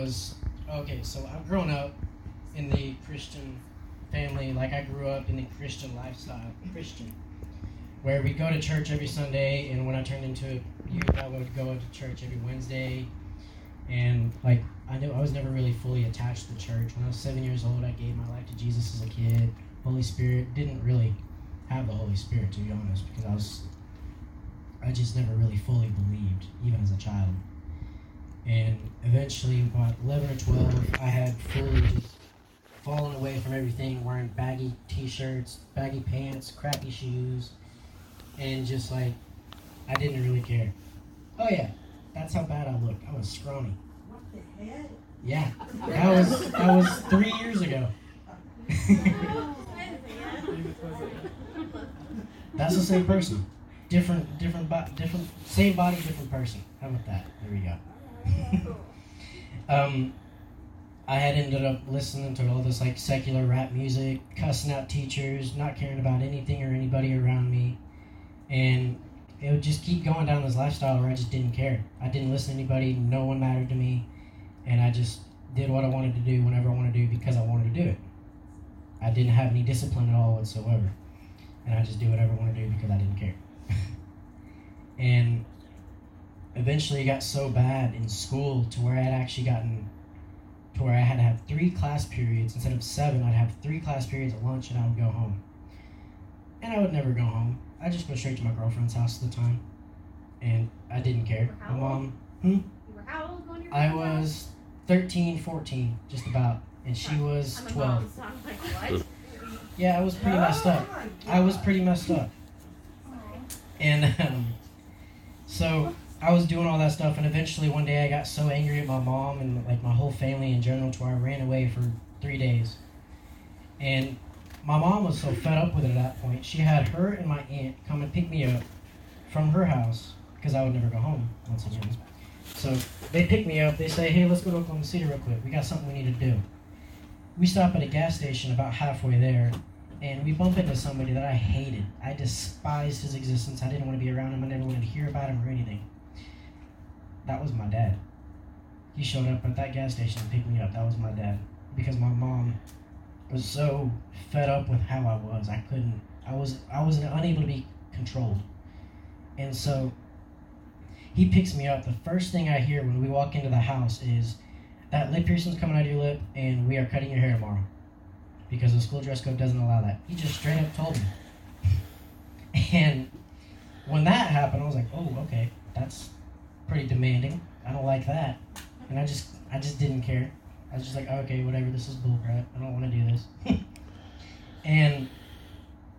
was okay. So I've grown up in the Christian family. Like I grew up in the Christian lifestyle, Christian, where we go to church every Sunday. And when I turned into a youth, I would go to church every Wednesday. And like I knew I was never really fully attached to the church. When I was seven years old, I gave my life to Jesus as a kid. Holy Spirit didn't really have the Holy Spirit to be honest, because I was I just never really fully believed, even as a child. And eventually, about 11 or 12, I had fully just fallen away from everything, wearing baggy t shirts, baggy pants, crappy shoes, and just like, I didn't really care. Oh, yeah, that's how bad I looked. I was scrawny. What the heck? Yeah, that was, that was three years ago. That's the same person. Different, different, bo- different, same body, different person. How about that? There we go. um, I had ended up listening to all this like secular rap music, cussing out teachers, not caring about anything or anybody around me, and it would just keep going down this lifestyle where I just didn't care. I didn't listen to anybody. No one mattered to me, and I just did what I wanted to do whenever I wanted to do because I wanted to do it. I didn't have any discipline at all whatsoever, and I just do whatever I want to do because I didn't care. and eventually, it got so bad in school to where I had actually gotten to where I had to have three class periods instead of seven. I'd have three class periods at lunch, and I would go home. And I would never go home. I'd just go straight to my girlfriend's house at the time, and I didn't care. How My old? mom, You were how old when you were I was 13, 14, just about, and she was I'm 12. mom, so I'm like, what? Yeah, I was pretty messed up. Oh I was pretty messed up. And um, so I was doing all that stuff, and eventually one day I got so angry at my mom and like my whole family in general to where I ran away for three days. And my mom was so fed up with it at that point. She had her and my aunt come and pick me up from her house because I would never go home once again. So they pick me up. They say, "Hey, let's go to Oklahoma City real quick. We got something we need to do." We stop at a gas station about halfway there, and we bump into somebody that I hated. I despised his existence. I didn't want to be around him. I never wanted to hear about him or anything. That was my dad. He showed up at that gas station and picked me up. That was my dad. Because my mom was so fed up with how I was. I couldn't I was I was unable to be controlled. And so he picks me up. The first thing I hear when we walk into the house is that lip piercing's coming out of your lip and we are cutting your hair tomorrow because the school dress code doesn't allow that. He just straight up told me. And when that happened, I was like, oh, okay, that's pretty demanding. I don't like that. And I just, I just didn't care. I was just like, okay, whatever. This is bullcrap. I don't want to do this. and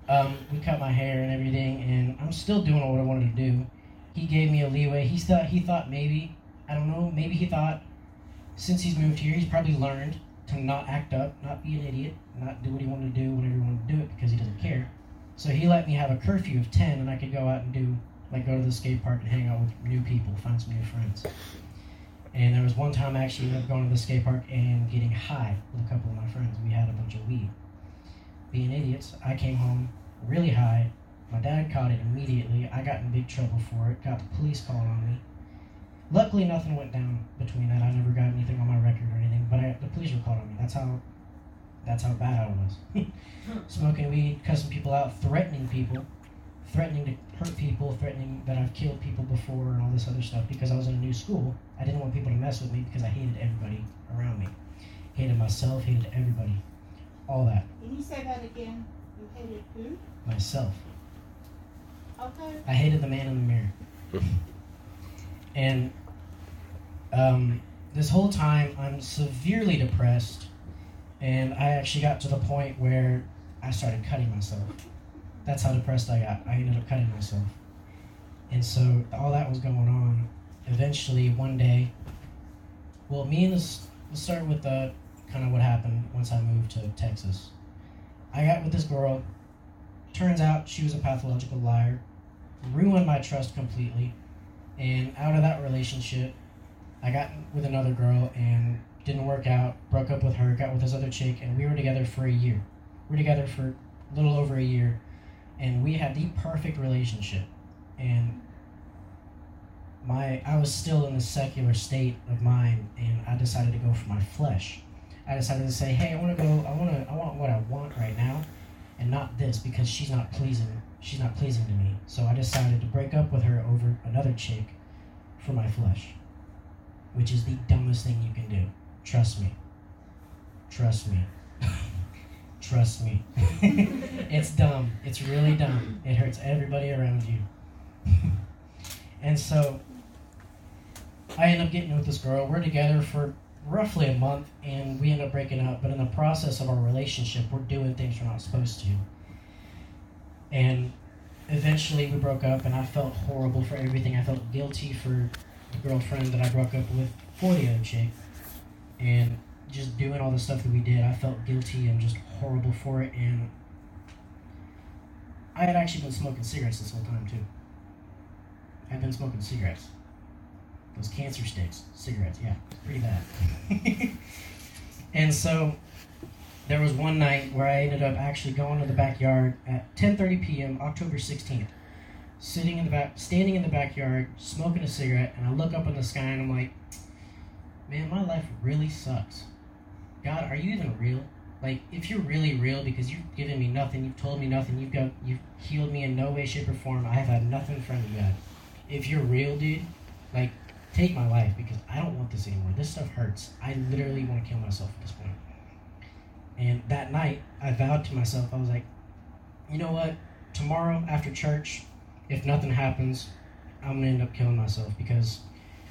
um, we cut my hair and everything, and I'm still doing what I wanted to do. He gave me a leeway. He thought, he thought maybe, I don't know, maybe he thought since he's moved here, he's probably learned to not act up, not be an idiot, not do what he wanted to do whenever he wanted to do it because he doesn't care. So he let me have a curfew of 10 and I could go out and do, like go to the skate park and hang out with new people, find some new friends. And there was one time I actually ended up going to the skate park and getting high with a couple of my friends. We had a bunch of weed. Being idiots, I came home really high. My dad caught it immediately. I got in big trouble for it, got the police calling on me. Luckily, nothing went down between that. I never got anything on my record or anything, but I, the police were called on me. That's how, that's how bad I was. Smoking weed, cussing people out, threatening people, threatening to hurt people, threatening that I've killed people before, and all this other stuff because I was in a new school. I didn't want people to mess with me because I hated everybody around me. Hated myself, hated everybody. All that. Can you say that again? You hated who? Myself. Okay. I hated the man in the mirror. and um, this whole time, I'm severely depressed, and I actually got to the point where I started cutting myself. That's how depressed I got. I ended up cutting myself. And so all that was going on. Eventually, one day, well, me and this, let's start with the kind of what happened once I moved to Texas. I got with this girl. Turns out she was a pathological liar ruined my trust completely. And out of that relationship, I got with another girl and didn't work out. Broke up with her, got with this other chick, and we were together for a year. We were together for a little over a year, and we had the perfect relationship. And my I was still in a secular state of mind, and I decided to go for my flesh. I decided to say, hey, I want to go. I want to. I want what I want right now, and not this because she's not pleasing. She's not pleasing to me. So I decided to break up with her over another chick for my flesh, which is the dumbest thing you can do. Trust me. Trust me. Trust me. it's dumb. It's really dumb. It hurts everybody around you. and so I end up getting with this girl. We're together for roughly a month and we end up breaking up. But in the process of our relationship, we're doing things we're not supposed to. And eventually we broke up and I felt horrible for everything. I felt guilty for the girlfriend that I broke up with for the other chick. And just doing all the stuff that we did, I felt guilty and just horrible for it. And I had actually been smoking cigarettes this whole time too. I've been smoking cigarettes. Those cancer sticks, cigarettes, yeah, pretty bad. and so there was one night where I ended up actually going to the backyard at 10:30 p.m. October 16th, sitting in the back, standing in the backyard, smoking a cigarette, and I look up in the sky and I'm like, man, my life really sucks. God, are you even real? Like, if you're really real, because you've given me nothing, you've told me nothing, you've got, you've healed me in no way, shape, or form. I have had nothing from you, God. If you're real, dude, like, take my life because I don't want this anymore. This stuff hurts. I literally want to kill myself at this point. And that night, I vowed to myself, I was like, you know what? Tomorrow after church, if nothing happens, I'm gonna end up killing myself because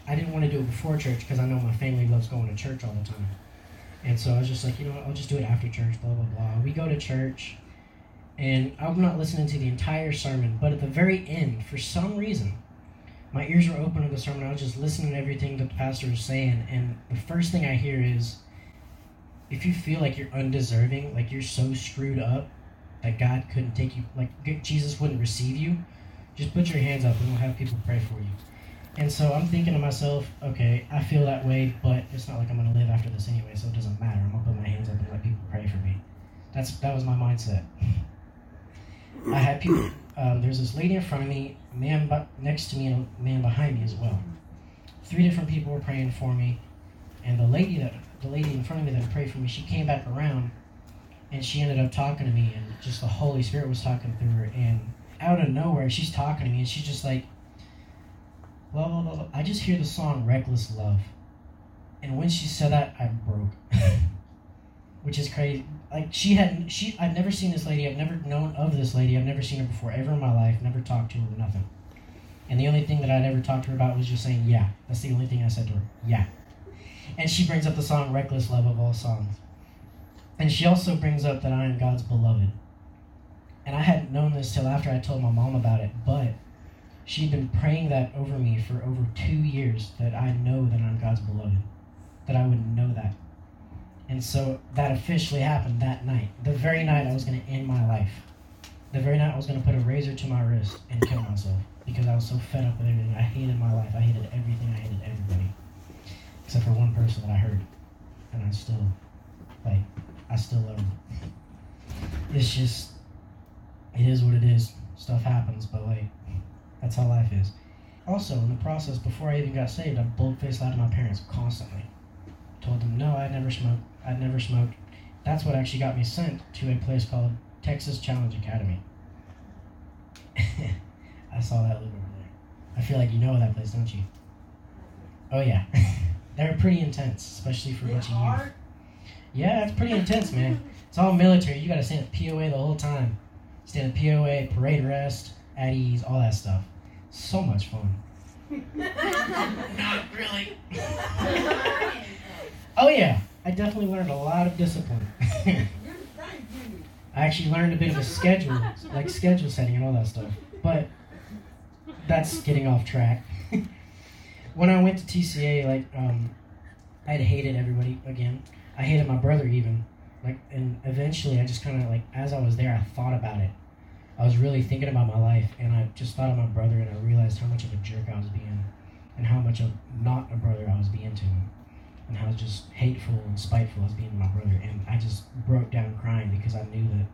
I didn't want to do it before church because I know my family loves going to church all the time. And so I was just like, you know what, I'll just do it after church, blah, blah, blah. We go to church, and I'm not listening to the entire sermon, but at the very end, for some reason, my ears were open to the sermon. I was just listening to everything that the pastor was saying, and the first thing I hear is, if you feel like you're undeserving, like you're so screwed up that God couldn't take you, like Jesus wouldn't receive you, just put your hands up and we'll have people pray for you. And so I'm thinking to myself, okay, I feel that way, but it's not like I'm gonna live after this anyway, so it doesn't matter. I'm gonna put my hands up and let people pray for me. That's that was my mindset. I had people. Um, there's this lady in front of me, a man next to me, and a man behind me as well. Three different people were praying for me, and the lady that the lady in front of me that prayed for me, she came back around, and she ended up talking to me, and just the Holy Spirit was talking through her, and out of nowhere, she's talking to me, and she's just like, I just hear the song "Reckless Love," and when she said that, I broke, which is crazy. Like she had, she I've never seen this lady. I've never known of this lady. I've never seen her before ever in my life. Never talked to her, nothing. And the only thing that I'd ever talked to her about was just saying, "Yeah." That's the only thing I said to her. Yeah. And she brings up the song "Reckless Love" of all songs. And she also brings up that I am God's beloved. And I hadn't known this till after I told my mom about it, but she'd been praying that over me for over two years that I know that I'm God's beloved, that I would know that. And so that officially happened that night, the very night I was going to end my life. The very night I was going to put a razor to my wrist and kill myself because I was so fed up with everything. I hated my life. I hated everything. I hated everybody. Except for one person that I hurt. And I still, like, I still love them. It's just, it is what it is. Stuff happens, but like, that's how life is. Also, in the process, before I even got saved, I bold-faced lied to my parents constantly. Told them, no, I never smoked. I'd never smoked. That's what actually got me sent to a place called Texas Challenge Academy. I saw that look over there. I feel like you know that place, don't you? Oh yeah, they're pretty intense, especially for a bunch of youth. Yeah, it's pretty intense, man. It's all military. You gotta stand at POA the whole time. Stand at POA, parade arrest, at ease, all that stuff. So much fun. Not really. Oh yeah, I definitely learned a lot of discipline. I actually learned a bit of a schedule, like schedule setting and all that stuff. But that's getting off track. when I went to TCA, like um, I had hated everybody again. I hated my brother even. Like, and eventually, I just kind of like as I was there, I thought about it. I was really thinking about my life, and I just thought of my brother, and I realized how much of a jerk I was being, and how much of not a brother I was being to him, and how just hateful and spiteful I was being to my brother. And I just broke down crying because I knew that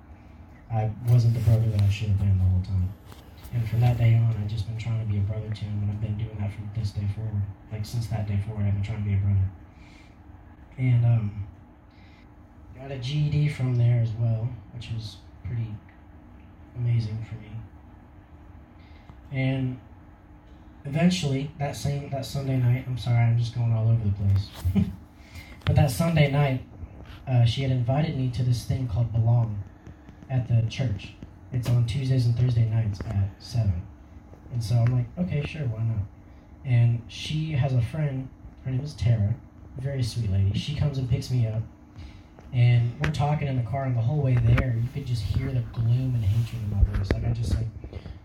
I wasn't the brother that I should have been the whole time. And from that day on, I've just been trying to be a brother to him, and I've been doing that from this day forward. Like since that day forward, I've been trying to be a brother. and um, got a GED from there as well, which was pretty amazing for me. And eventually, that same that Sunday night, I'm sorry, I'm just going all over the place. but that Sunday night, uh, she had invited me to this thing called Belong at the church. It's on Tuesdays and Thursday nights at seven. And so I'm like, okay, sure, why not? And she has a friend. Her name is Tara, very sweet lady. She comes and picks me up, we're talking in the car, and the whole way there, you could just hear the gloom and hatred in my voice. Like I just like,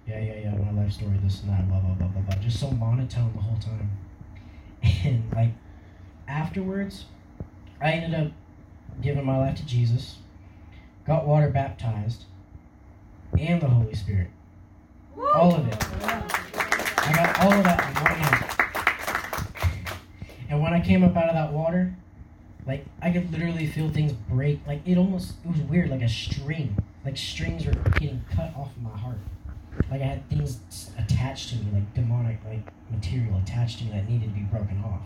yeah, yeah, yeah, my life story, this and that, blah blah blah blah blah. Just so monotone the whole time. And like afterwards, I ended up giving my life to Jesus, got water baptized, and the Holy Spirit. All of it. I got all of that in one hand. And when I came up out of that water, like I could literally feel things break. Like it almost it was weird, like a string. Like strings were getting cut off of my heart. Like I had things attached to me, like demonic like material attached to me that needed to be broken off.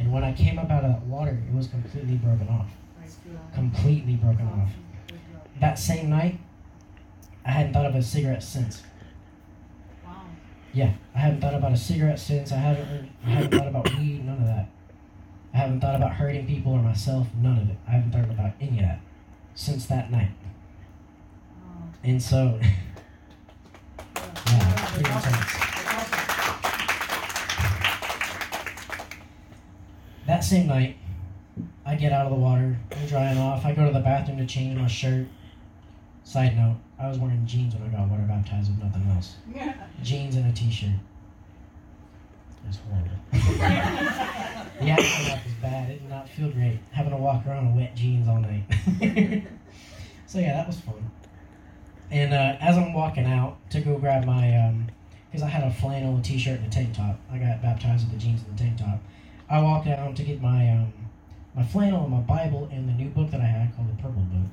And when I came up out of that water, it was completely broken off. Completely broken off. That same night, I hadn't thought of a cigarette since. Wow. Yeah, I haven't thought about a cigarette since. I haven't. I haven't thought about weed. None of that. I haven't thought about hurting people or myself. None of it. I haven't thought about any of that since that night. Wow. And so, yeah, pretty intense. That same night, I get out of the water. I'm drying off. I go to the bathroom to change my shirt. Side note: I was wearing jeans when I got water baptized with nothing else. Yeah. Jeans and a t-shirt. It's horrible. The aftermath was bad. It did not feel great having to walk around in wet jeans all night. so yeah, that was fun. And uh, as I'm walking out to go grab my, because I had a flannel t-shirt and a tank top. I got baptized with the jeans and the tank top. I walked down to get my um, my flannel and my Bible and the new book that I had called the Purple Book.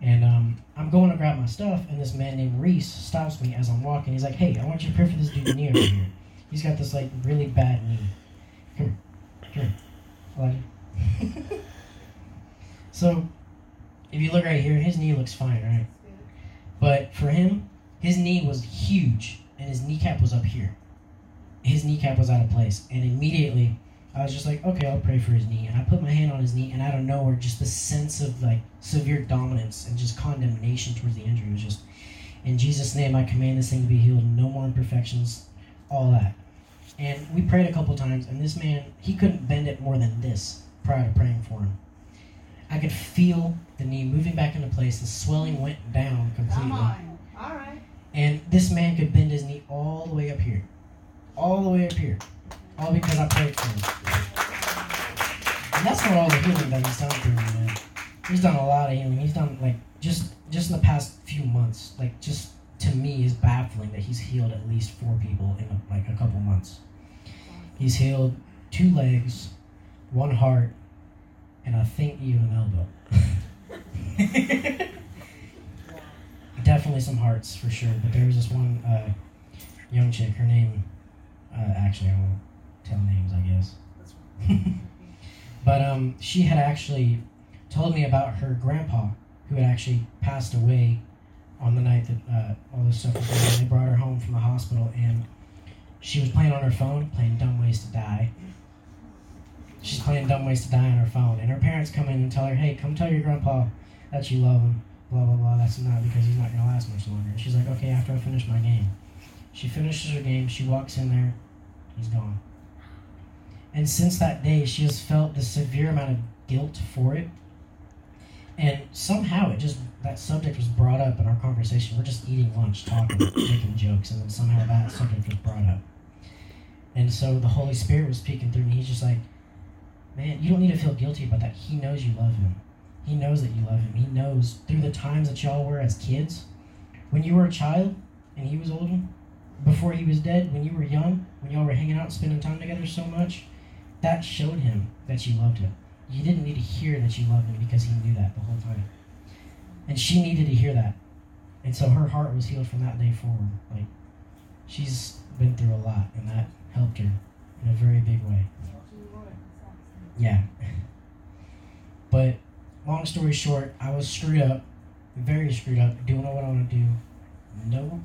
And um, I'm going to grab my stuff, and this man named Reese stops me as I'm walking. He's like, "Hey, I want you to pray for this dude's knee over here. He's got this like really bad knee. Come here, come here, Elijah." so, if you look right here, his knee looks fine, right? But for him, his knee was huge, and his kneecap was up here. His kneecap was out of place, and immediately I was just like, okay, I'll pray for his knee. And I put my hand on his knee, and out of nowhere, just the sense of like severe dominance and just condemnation towards the injury was just, in Jesus' name, I command this thing to be healed. No more imperfections, all that. And we prayed a couple times, and this man, he couldn't bend it more than this prior to praying for him. I could feel the knee moving back into place. The swelling went down completely. Come on. All right. And this man could bend his knee all the way up here. All the way up here. All because I prayed for him. And that's not all the healing that he's done for me, man. He's done a lot of healing. He's done like just just in the past few months, like just to me is baffling that he's healed at least four people in like a couple months. He's healed two legs, one heart, and I think even an elbow. Definitely some hearts for sure, but there was this one uh, young chick. Her name, uh, actually, I won't tell names, I guess. but um, she had actually told me about her grandpa, who had actually passed away on the night that uh, all this stuff was going on. They brought her home from the hospital, and she was playing on her phone, playing Dumb Ways to Die. She's playing Dumb Ways to Die on her phone, and her parents come in and tell her, "Hey, come tell your grandpa that you love him." Blah blah blah. That's not because he's not gonna last much longer. And she's like, "Okay, after I finish my game." She finishes her game. She walks in there. He's gone. And since that day, she has felt the severe amount of guilt for it. And somehow it just, that subject was brought up in our conversation. We're just eating lunch, talking, making jokes, and then somehow that subject was brought up. And so the Holy Spirit was speaking through me. He's just like, man, you don't need to feel guilty about that. He knows you love him. He knows that you love him. He knows through the times that y'all were as kids, when you were a child and he was older, before he was dead, when you were young, when y'all were hanging out, spending time together so much, that showed him that you loved him. You didn't need to hear that you loved him because he knew that the whole time. And she needed to hear that. And so her heart was healed from that day forward. Like, she's been through a lot, and that helped her in a very big way. Yeah. But long story short, I was screwed up, very screwed up, doing what I want to do. No,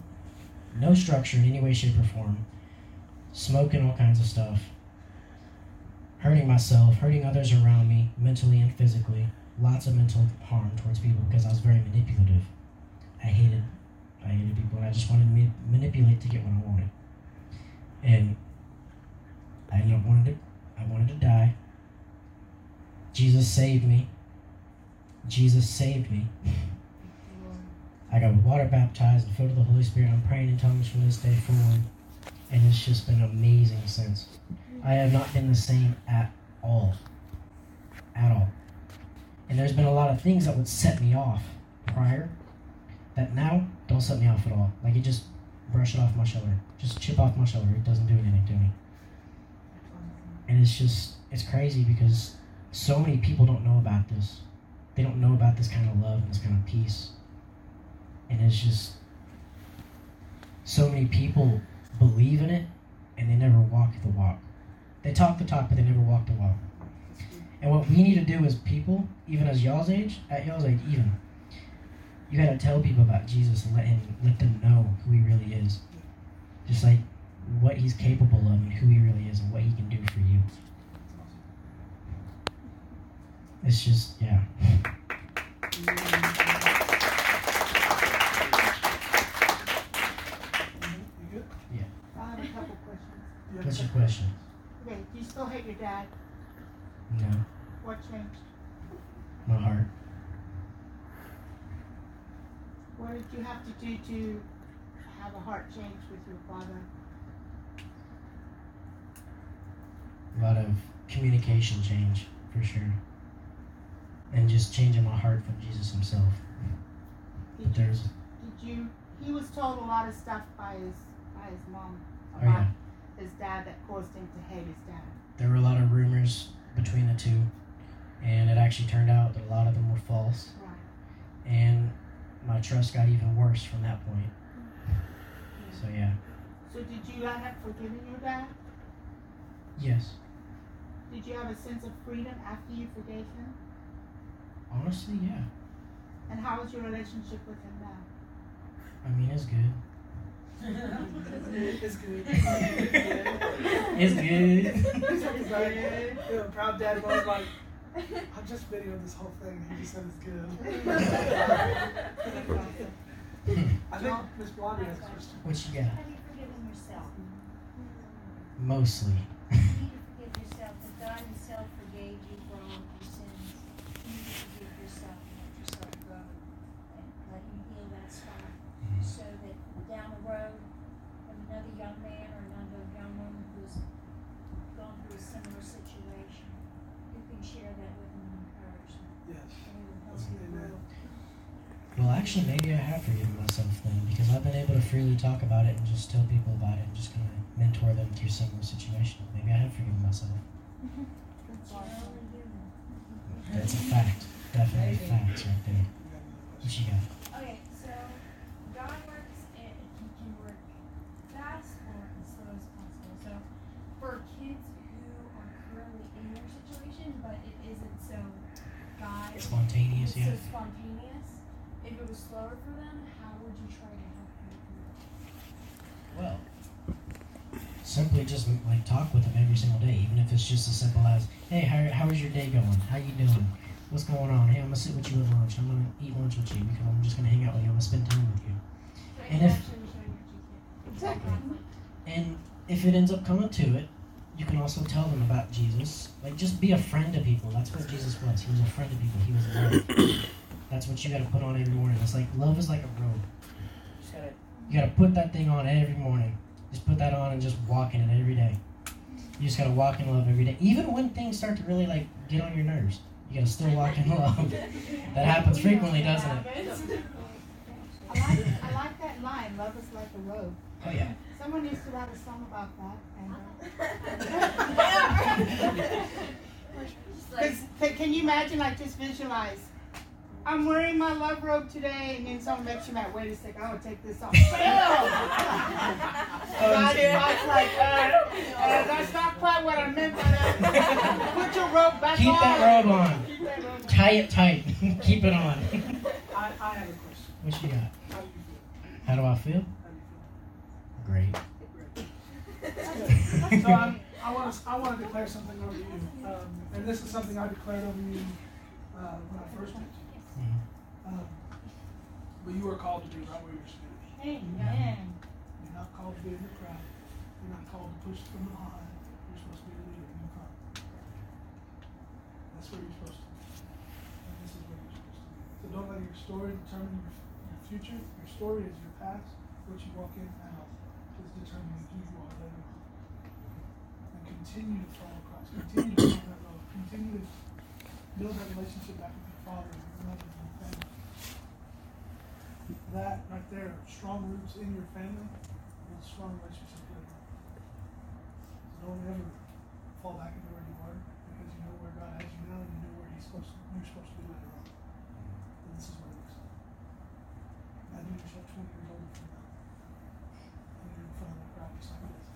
no structure in any way, shape, or form. Smoking all kinds of stuff. Hurting myself, hurting others around me, mentally and physically. Lots of mental harm towards people because I was very manipulative. I hated, I hated people, and I just wanted to ma- manipulate to get what I wanted. And I ended up wanting to, I wanted to die. Jesus saved me. Jesus saved me. I got water baptized and filled with the Holy Spirit. I'm praying in tongues from this day forward. And it's just been amazing since. I have not been the same at all. At all. And there's been a lot of things that would set me off prior that now don't set me off at all. Like it just brush it off my shoulder. Just chip off my shoulder. It doesn't do anything to me. And it's just it's crazy because so many people don't know about this. They don't know about this kind of love and this kind of peace. And it's just so many people believe in it and they never walk the walk. They talk the talk, but they never walk the walk. And what we need to do as people, even as y'all's age, at y'all's age, even, you gotta tell people about Jesus and let him let them know who he really is. Just like what he's capable of and who he really is and what he can do for you. It's just yeah. You good? I have a couple questions. What's your question? Do you still hate your dad? No, What changed? my heart. What did you have to do to have a heart change with your father? A lot of communication change for sure, and just changing my heart from Jesus Himself. But Did you, there's did you, he was told a lot of stuff by his, by his mom oh yeah, his dad that caused him to hate his dad. there were a lot of rumors between the two, and it actually turned out that a lot of them were false, Right. and my trust got even worse from that point. Mm-hmm. So yeah, So did you end up forgiving your dad? yes, Did you have a sense of freedom after you forgave him? honestly, yeah. And how was your relationship with him now? I mean, it's good. It's good. It's good. He's like, you know, proud dad was like, I just videoed this whole thing. He just said it's good. I think Miss Blondie has a question. what you got? Have you forgiven yourself? Mostly. You need to forgive yourself, but God Himself forgave you for all of your sins. You need to forgive yourself and let yourself go and let Him heal that scar so that down the road, when another young man or another young woman who's gone through a similar situation, you can share that with them and encourage them. Yes. And it will help you grow. Well, actually, maybe I have forgiven myself then because I've been able to freely talk about it and just tell people about it and just kind of mentor them through similar situations. Maybe I have forgiven myself. But you're only human. That's a fact. Definitely a fact right there. What you got? Okay, so God works and He can work fast or as slow as possible. So for kids who are currently in your situation, but it isn't so God Spontaneous, yeah. so spontaneous. If it was slower for them, how would you try to help them through Well, simply just like talk with them every single day, even if it's just as simple as, "Hey, how, how is your day going? How you doing? What's going on? Hey, I'm gonna sit with you at lunch. I'm gonna eat lunch with you because I'm just gonna hang out with you. I'm gonna spend time with you." And if- actually showing what you can. Exactly. And if it ends up coming to it, you can also tell them about Jesus. Like, just be a friend to people. That's what Jesus was. He was a friend to people. He was love. That's what you got to put on every morning. It's like love is like a robe. You gotta, gotta put that thing on every morning. Just put that on and just walk in it every day. You just gotta walk in love every day, even when things start to really like get on your nerves. You gotta still walk in love. That happens frequently, doesn't it? I like, I like that line, love is like a robe. Oh yeah. Someone used to write a song about that. And, uh, Just like, 'cause can, can you imagine, like, just visualize? I'm wearing my love robe today, and then someone makes you mad. Wait a second, I'm gonna take this off. Bam! God, God's like, uh, uh, that's not quite what I meant by that. Put your robe back on. Keep on. that robe on. Keep that Tie it tight. Keep it on. I, I have a question. What you got? How do you feel? How do I feel? How do you Great. So I'm, I want to I want to declare something over you, um, and this is something I declared over you uh, when I first met you. Mhm. Um, but you are called to be right where you're standing. Amen. You're not called to be in the crowd. You're not called to push from behind. You're supposed to be a leader in the front. That's where you're supposed to be. And this is where you're supposed to be. So don't let your story determine your, your future. Your story is your past. What you walk in and out is determining who you are later on. And continue to follow Christ. Continue to follow that road. Continue to build that relationship back with your father and your mother and your family. That right there, strong roots in your family, and a strong relationship with God. So don't ever fall back into where you were because you know where God has you now and you know where He's supposed to, you're supposed to be later on. And this is what it looks like. Imagine yourself 20 years old from now. And you're in front of a crowd just like this.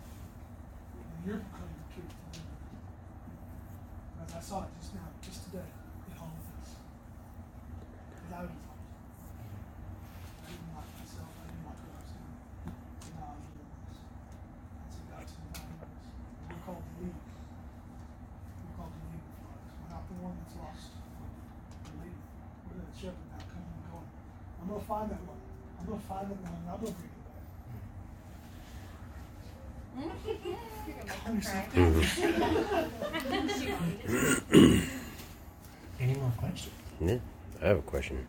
And you're proclaiming the truth to them. As I saw it just now, just today, all of this. Because I was I didn't like myself. I didn't like what I was doing. So now I'm doing this. And so God said, "Now do. We're called to lead. We're called to lead with lives. We're not the one that's lost. We're leading. We're the shepherd now coming and going. I'm going to find that one. I'm going to find that one and I'm going to bring it back. Calm yourself down. Any more questions? Yeah, I have a question.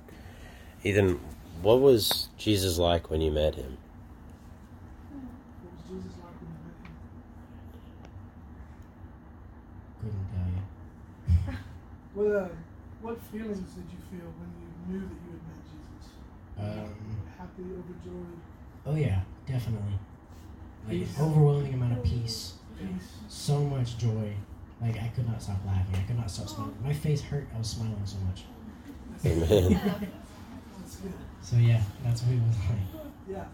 Ethan, what was Jesus like when you met him? What was Jesus like when you met him? Couldn't tell you. What, uh, what feelings did you feel when you knew that you had met Jesus? Um, Happy, overjoyed, oh yeah, definitely. Like Peace. overwhelming amount of peace. Peace. So much joy. Like I could not stop laughing. I could not stop smiling. My face hurt. I was smiling so much. Amen. So yeah, that's what it was like. Yeah.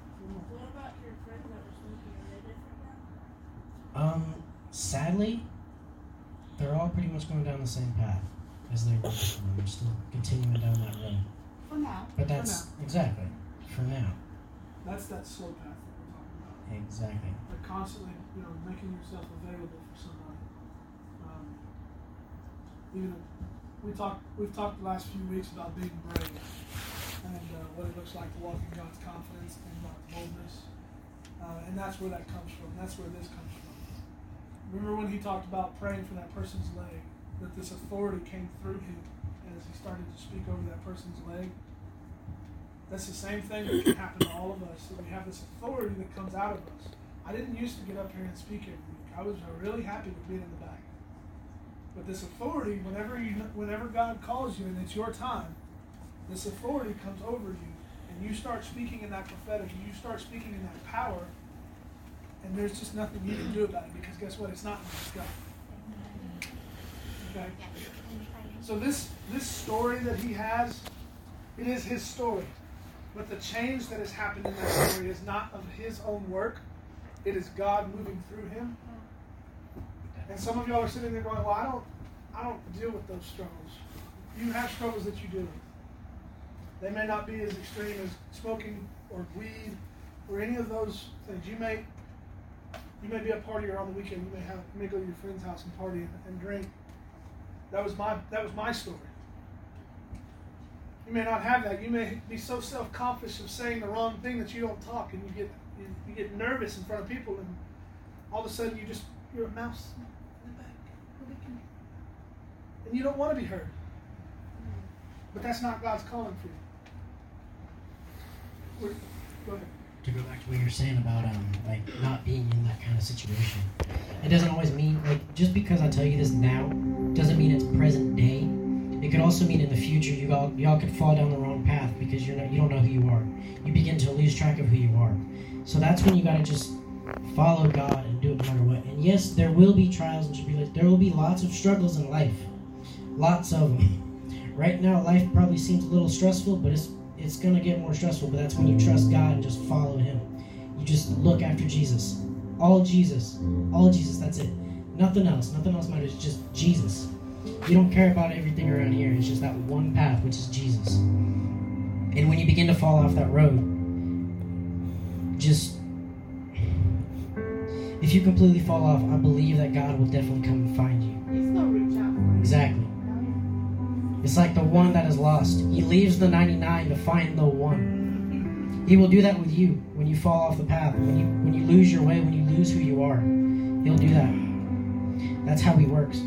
What about your friends that were smoking? Are they different now? Um, sadly, they're all pretty much going down the same path as they were before. They're still continuing down that road. For now. But that's exactly for now. That's that slow path that we're talking about. Exactly. Like constantly, you know, making yourself available for somebody. Um, even we talked, we've talked the last few weeks about being brave and uh, what it looks like to walk in God's confidence and God's boldness. Uh, and that's where that comes from. That's where this comes from. Remember when he talked about praying for that person's leg, that this authority came through him as he started to speak over that person's leg. That's the same thing that can happen to all of us. That we have this authority that comes out of us. I didn't used to get up here and speak every week. I was really happy with being in the back. But this authority, whenever you, whenever God calls you and it's your time, this authority comes over you, and you start speaking in that prophetic, you start speaking in that power, and there's just nothing you can do about it because guess what? It's not me, it's God. Okay. So this this story that he has, it is his story. But the change that has happened in that story is not of his own work. It is God moving through him. And some of y'all are sitting there going, Well, I don't I don't deal with those struggles. You have struggles that you deal with. They may not be as extreme as smoking or weed or any of those things. You may you may be a partier on the weekend. You may have you may go to your friend's house and party and, and drink. That was my that was my story. You may not have that. You may be so self-conscious of saying the wrong thing that you don't talk, and you get you, you get nervous in front of people, and all of a sudden you just you're a mouse in the back. And you don't want to be heard. But that's not God's calling for you. We're- Go ahead. To go back to what you're saying about um like not being in that kind of situation. It doesn't always mean like just because I tell you this now doesn't mean it's present day. It could also mean in the future you all y'all could fall down the wrong path because you're not you don't know who you are. You begin to lose track of who you are. So that's when you gotta just follow God and do it no matter what. And yes, there will be trials and tribulations. There will be lots of struggles in life. Lots of them. Right now, life probably seems a little stressful, but it's it's gonna get more stressful. But that's when you trust God and just follow Him. You just look after Jesus, all Jesus, all Jesus. That's it. Nothing else. Nothing else matters. Just Jesus. You don't care about everything around here. It's just that one path, which is Jesus. And when you begin to fall off that road, just if you completely fall off, I believe that God will definitely come and find you. He's gonna reach out. Exactly. It's like the one that is lost. He leaves the 99 to find the one. He will do that with you when you fall off the path, when you when you lose your way, when you lose who you are. He'll do that. That's how he works.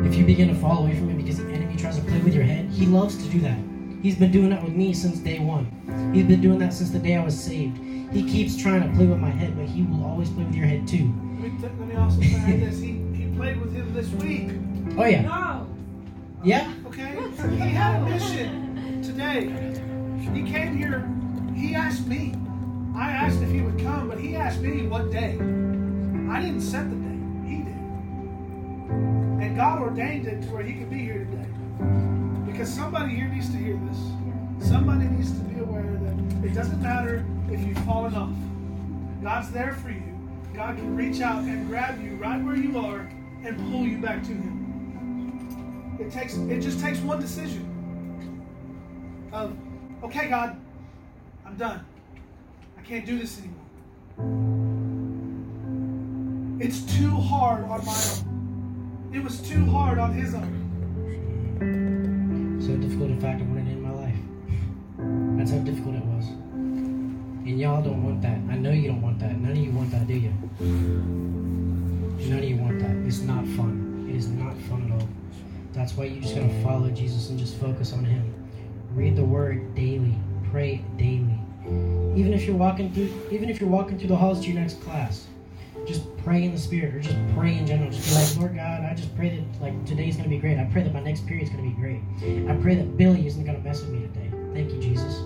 If you begin to fall away from him because the enemy tries to play with your head, he loves to do that. He's been doing that with me since day one. He's been doing that since the day I was saved. He keeps trying to play with my head, but he will always play with your head too. Let me, t- let me also say this. He, he played with him this week. Oh yeah. No. Yeah? Okay? He had a mission today. He came here. He asked me. I asked if he would come, but he asked me what day. I didn't set the day. He did. And God ordained it to where he could be here today. Because somebody here needs to hear this. Somebody needs to be aware that it doesn't matter if you've fallen off. God's there for you. God can reach out and grab you right where you are and pull you back to him. It takes it just takes one decision of okay God, I'm done. I can't do this anymore. It's too hard on my own. It was too hard on his own. So difficult, in fact, I wanted it in my life. That's how difficult it was. And y'all don't want that. I know you don't want that. None of you want that, do you? None of you want that. It's not fun. It is not fun at all. That's why you just gotta follow Jesus and just focus on Him. Read the Word daily. Pray daily. Even if you're walking through, even if you're walking through the halls to your next class, just pray in the Spirit or just pray in general. Just be like, Lord God, I just pray that like today's gonna be great. I pray that my next period's gonna be great. I pray that Billy isn't gonna mess with me today. Thank you, Jesus.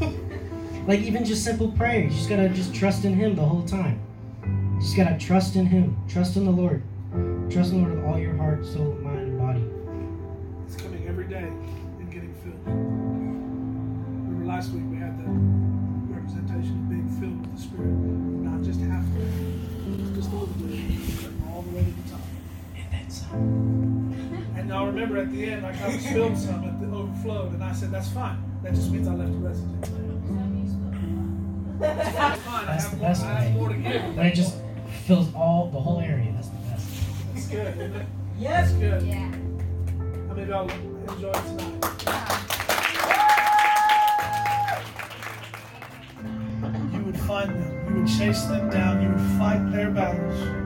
like even just simple prayers, you just gotta just trust in Him the whole time. You just gotta trust in Him. Trust in the Lord. Trust in the Lord with all your heart, soul, mind, and body. It's coming every day and getting filled. Remember last week we had the representation of being filled with the Spirit, not just halfway, some. And now remember at the end, like I was filled some, it overflowed, and I said, "That's fine. That just means I left a residue." That's fine. I That's have, the best I have way. more to give. But it just fills all the whole area. That's the best. That's good, isn't it? Yes. That's good. Yeah. How many of y'all enjoy it tonight? You would find them. You would chase them down. You would fight their battles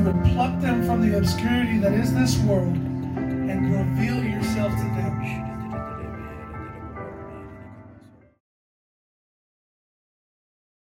you would pluck them from the obscurity that is this world and reveal yourself to them.